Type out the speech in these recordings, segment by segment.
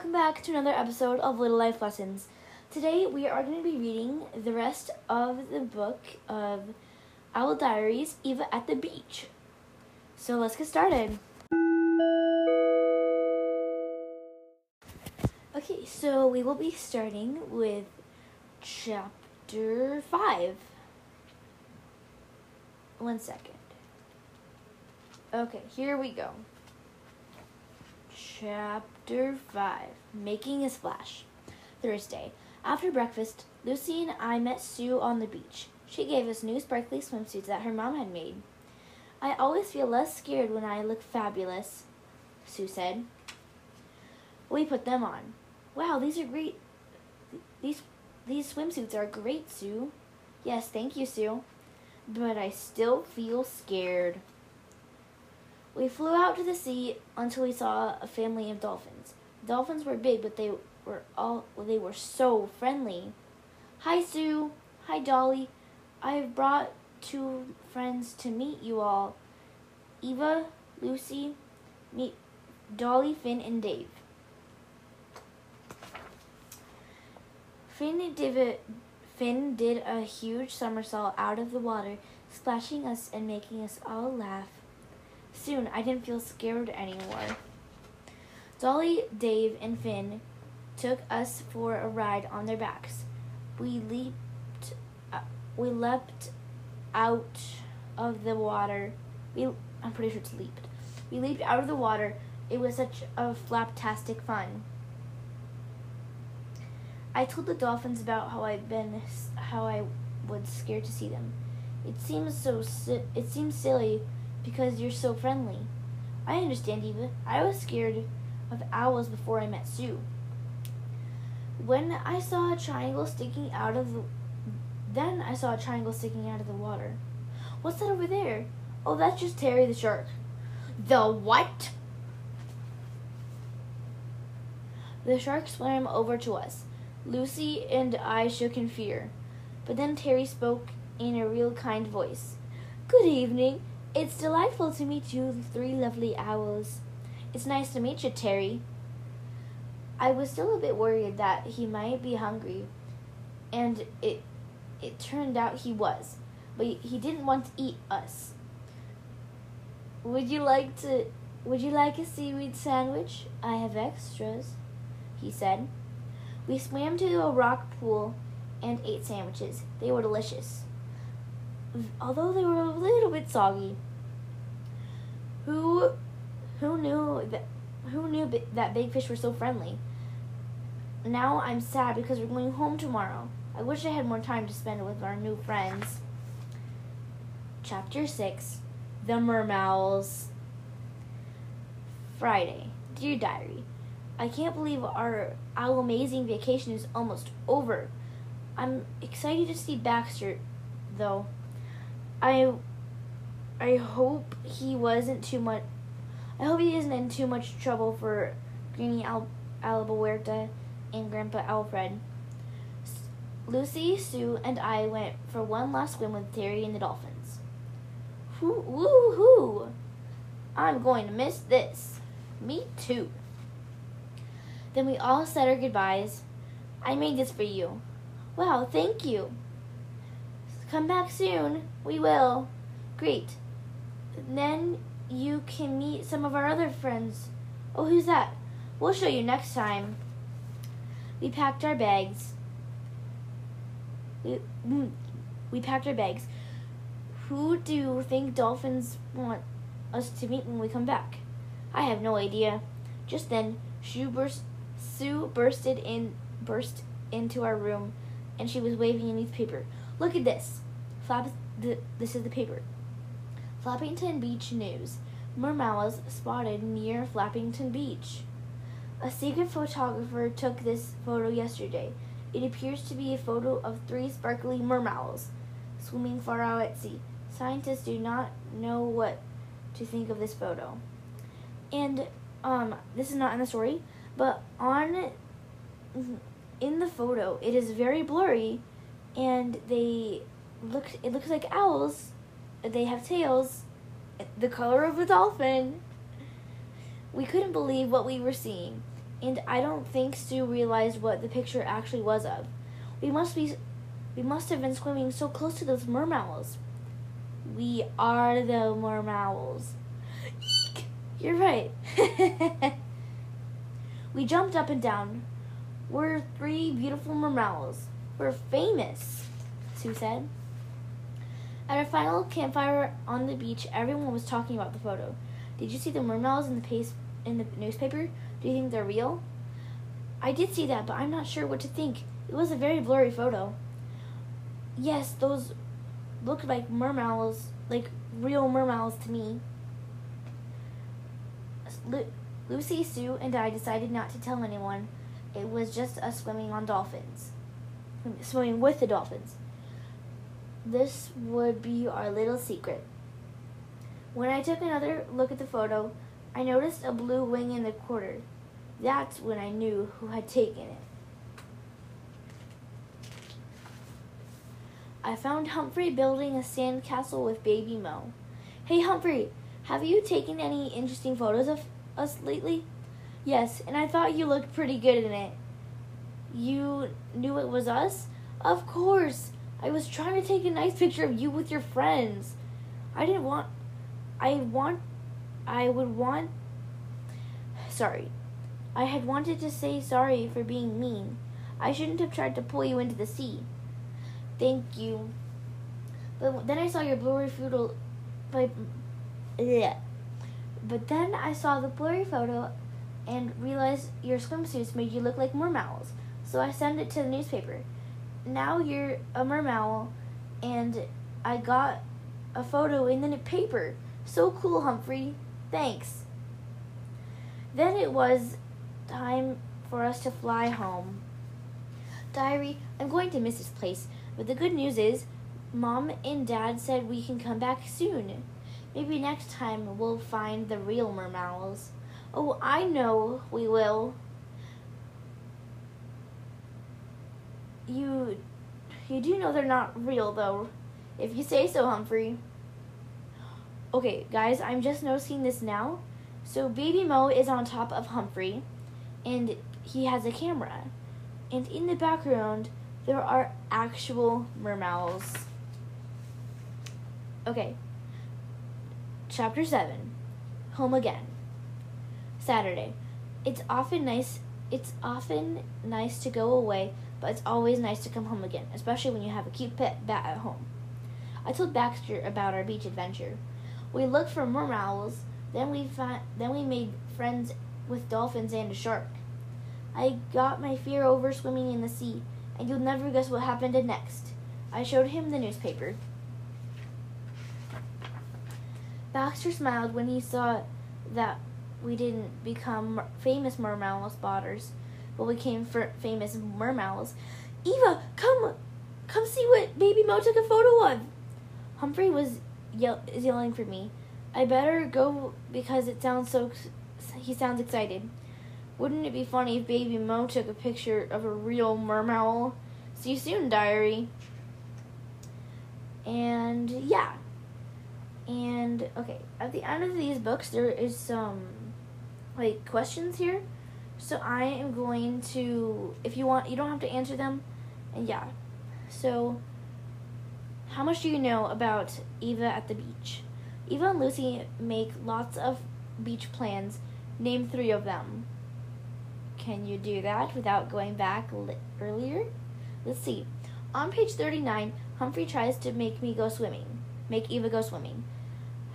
welcome back to another episode of Little Life Lessons. Today we are going to be reading the rest of the book of Owl Diaries Eva at the Beach. So let's get started. Okay, so we will be starting with chapter 5. One second. Okay, here we go. Chapter 5 Making a Splash. Thursday. After breakfast, Lucy and I met Sue on the beach. She gave us new sparkly swimsuits that her mom had made. I always feel less scared when I look fabulous, Sue said. We put them on. Wow, these are great. These these swimsuits are great, Sue. Yes, thank you, Sue. But I still feel scared. We flew out to the sea until we saw a family of dolphins. Dolphins were big, but they were all they were so friendly. Hi Sue. Hi Dolly. I've brought two friends to meet you all. Eva, Lucy, meet Dolly, Finn, and Dave. Finn did, Finn did a huge somersault out of the water, splashing us and making us all laugh. Soon, I didn't feel scared anymore. Dolly, Dave, and Finn took us for a ride on their backs. We leaped, uh, we leapt out of the water. We, I'm pretty sure it's leaped. We leaped out of the water. It was such a flaptastic fun. I told the dolphins about how I've been, how I was scared to see them. It seems so, it seems silly because you're so friendly. I understand, Eva. I was scared of owls before I met Sue. When I saw a triangle sticking out of the then I saw a triangle sticking out of the water. What's that over there? Oh, that's just Terry the shark. The what? The shark swam over to us. Lucy and I shook in fear. But then Terry spoke in a real kind voice. Good evening. It's delightful to meet you three lovely owls. It's nice to meet you, Terry. I was still a bit worried that he might be hungry, and it it turned out he was, but he didn't want to eat us. Would you like to would you like a seaweed sandwich? I have extras, he said. We swam to a rock pool and ate sandwiches. They were delicious although they were a little bit soggy. Who, who knew that? Who knew that big fish were so friendly? Now I'm sad because we're going home tomorrow. I wish I had more time to spend with our new friends. Chapter 6 The Mermowls. Friday. Dear Diary, I can't believe our, our amazing vacation is almost over. I'm excited to see Baxter, though. I I hope he wasn't too much. I hope he isn't in too much trouble for Greenie Al- Alabuerta and Grandpa Alfred. Lucy, Sue, and I went for one last swim with Terry and the dolphins. Woo hoo! I'm going to miss this. Me too. Then we all said our goodbyes. I made this for you. Wow, thank you. Come back soon. We will. Great. Then you can meet some of our other friends. Oh, who's that? We'll show you next time. We packed our bags. We, mm, we packed our bags. Who do you think dolphins want us to meet when we come back? I have no idea. Just then, Sue burst, Sue bursted in, burst into our room, and she was waving a newspaper. Look at this. This is the paper. Flappington Beach News. Mermowls spotted near Flappington Beach. A secret photographer took this photo yesterday. It appears to be a photo of three sparkly mermowls swimming far out at sea. Scientists do not know what to think of this photo. And um, this is not in the story, but on in the photo, it is very blurry, and they look. It looks like owls. They have tails, the color of a dolphin. We couldn't believe what we were seeing. and I don't think Sue realized what the picture actually was of. We must be we must have been swimming so close to those mermowls. We are the mermowls. Eek! You're right. we jumped up and down. We're three beautiful mermowls. We're famous, Sue said. At our final campfire on the beach, everyone was talking about the photo. Did you see the mermowls in the pace in the newspaper? Do you think they're real? I did see that, but I'm not sure what to think. It was a very blurry photo. Yes, those looked like mermowls, like real mermowls to me. Lu- Lucy, Sue, and I decided not to tell anyone. It was just us swimming on dolphins. Swimming with the dolphins. This would be our little secret. When I took another look at the photo, I noticed a blue wing in the corner. That's when I knew who had taken it. I found Humphrey building a sandcastle with Baby Mo. Hey Humphrey, have you taken any interesting photos of us lately? Yes, and I thought you looked pretty good in it. You knew it was us? Of course. I was trying to take a nice picture of you with your friends. I didn't want I want I would want sorry. I had wanted to say sorry for being mean. I shouldn't have tried to pull you into the sea. Thank you. But then I saw your blurry photo but yeah. But then I saw the blurry photo and realized your swimsuits made you look like mermowls. So I sent it to the newspaper. Now you're a mermowl and I got a photo in the paper. So cool, Humphrey. Thanks. Then it was time for us to fly home. Diary, I'm going to miss this place, but the good news is Mom and Dad said we can come back soon. Maybe next time we'll find the real mermowls. Oh, I know we will. You you do know they're not real though. If you say so, Humphrey. Okay, guys, I'm just noticing this now. So Baby Mo is on top of Humphrey and he has a camera. And in the background there are actual mermowls. Okay. Chapter 7. Home again. Saturday. It's often nice it's often nice to go away, but it's always nice to come home again, especially when you have a cute pet bat at home. I told Baxter about our beach adventure. We looked for mermowls, then we fi- then we made friends with dolphins and a shark. I got my fear over swimming in the sea, and you'll never guess what happened next. I showed him the newspaper. Baxter smiled when he saw that we didn't become famous mermowl spotters, we became famous mermowls. Eva, come, come see what Baby Mo took a photo of. Humphrey was yell- yelling for me. I better go because it sounds so. He sounds excited. Wouldn't it be funny if Baby Mo took a picture of a real mermowl? See you soon, diary. And yeah. And okay, at the end of these books, there is some like questions here. So I am going to, if you want, you don't have to answer them. And yeah. So, how much do you know about Eva at the beach? Eva and Lucy make lots of beach plans. Name three of them. Can you do that without going back li- earlier? Let's see. On page 39, Humphrey tries to make me go swimming. Make Eva go swimming.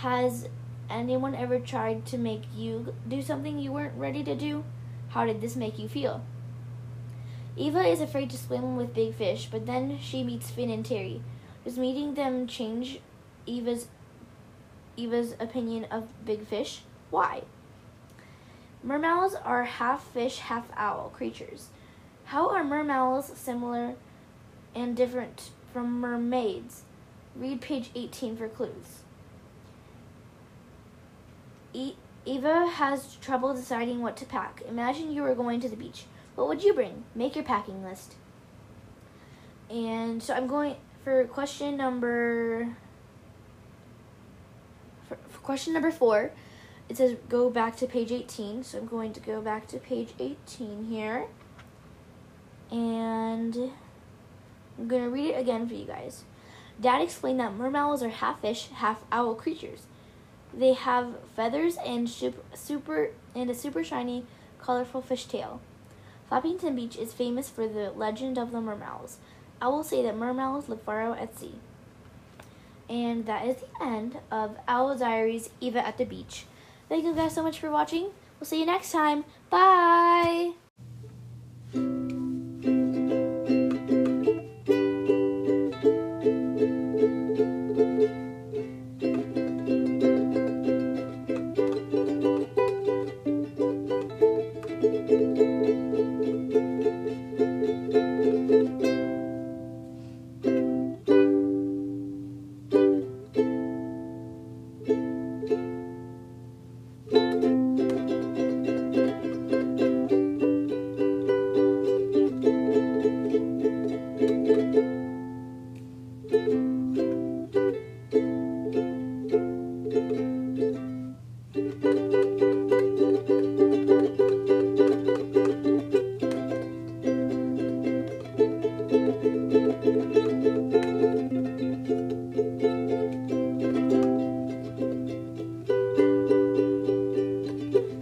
Has anyone ever tried to make you do something you weren't ready to do? How did this make you feel? Eva is afraid to swim with big fish, but then she meets Finn and Terry. Does meeting them change Eva's Eva's opinion of big fish? Why? Mermowls are half fish, half owl creatures. How are mermowls similar and different from mermaids? Read page 18 for clues. E- Eva has trouble deciding what to pack. Imagine you were going to the beach. What would you bring? Make your packing list. And so I'm going for question number for, for question number 4. it says go back to page 18. So I'm going to go back to page 18 here. And I'm going to read it again for you guys. Dad explained that mermowls are half fish, half owl creatures. They have feathers and super and a super shiny, colorful fish tail. Flappington Beach is famous for the legend of the mermowls. I will say that mermowls live far out at sea. And that is the end of Owl Diaries Eva at the Beach. Thank you guys so much for watching. We'll see you next time. Bye!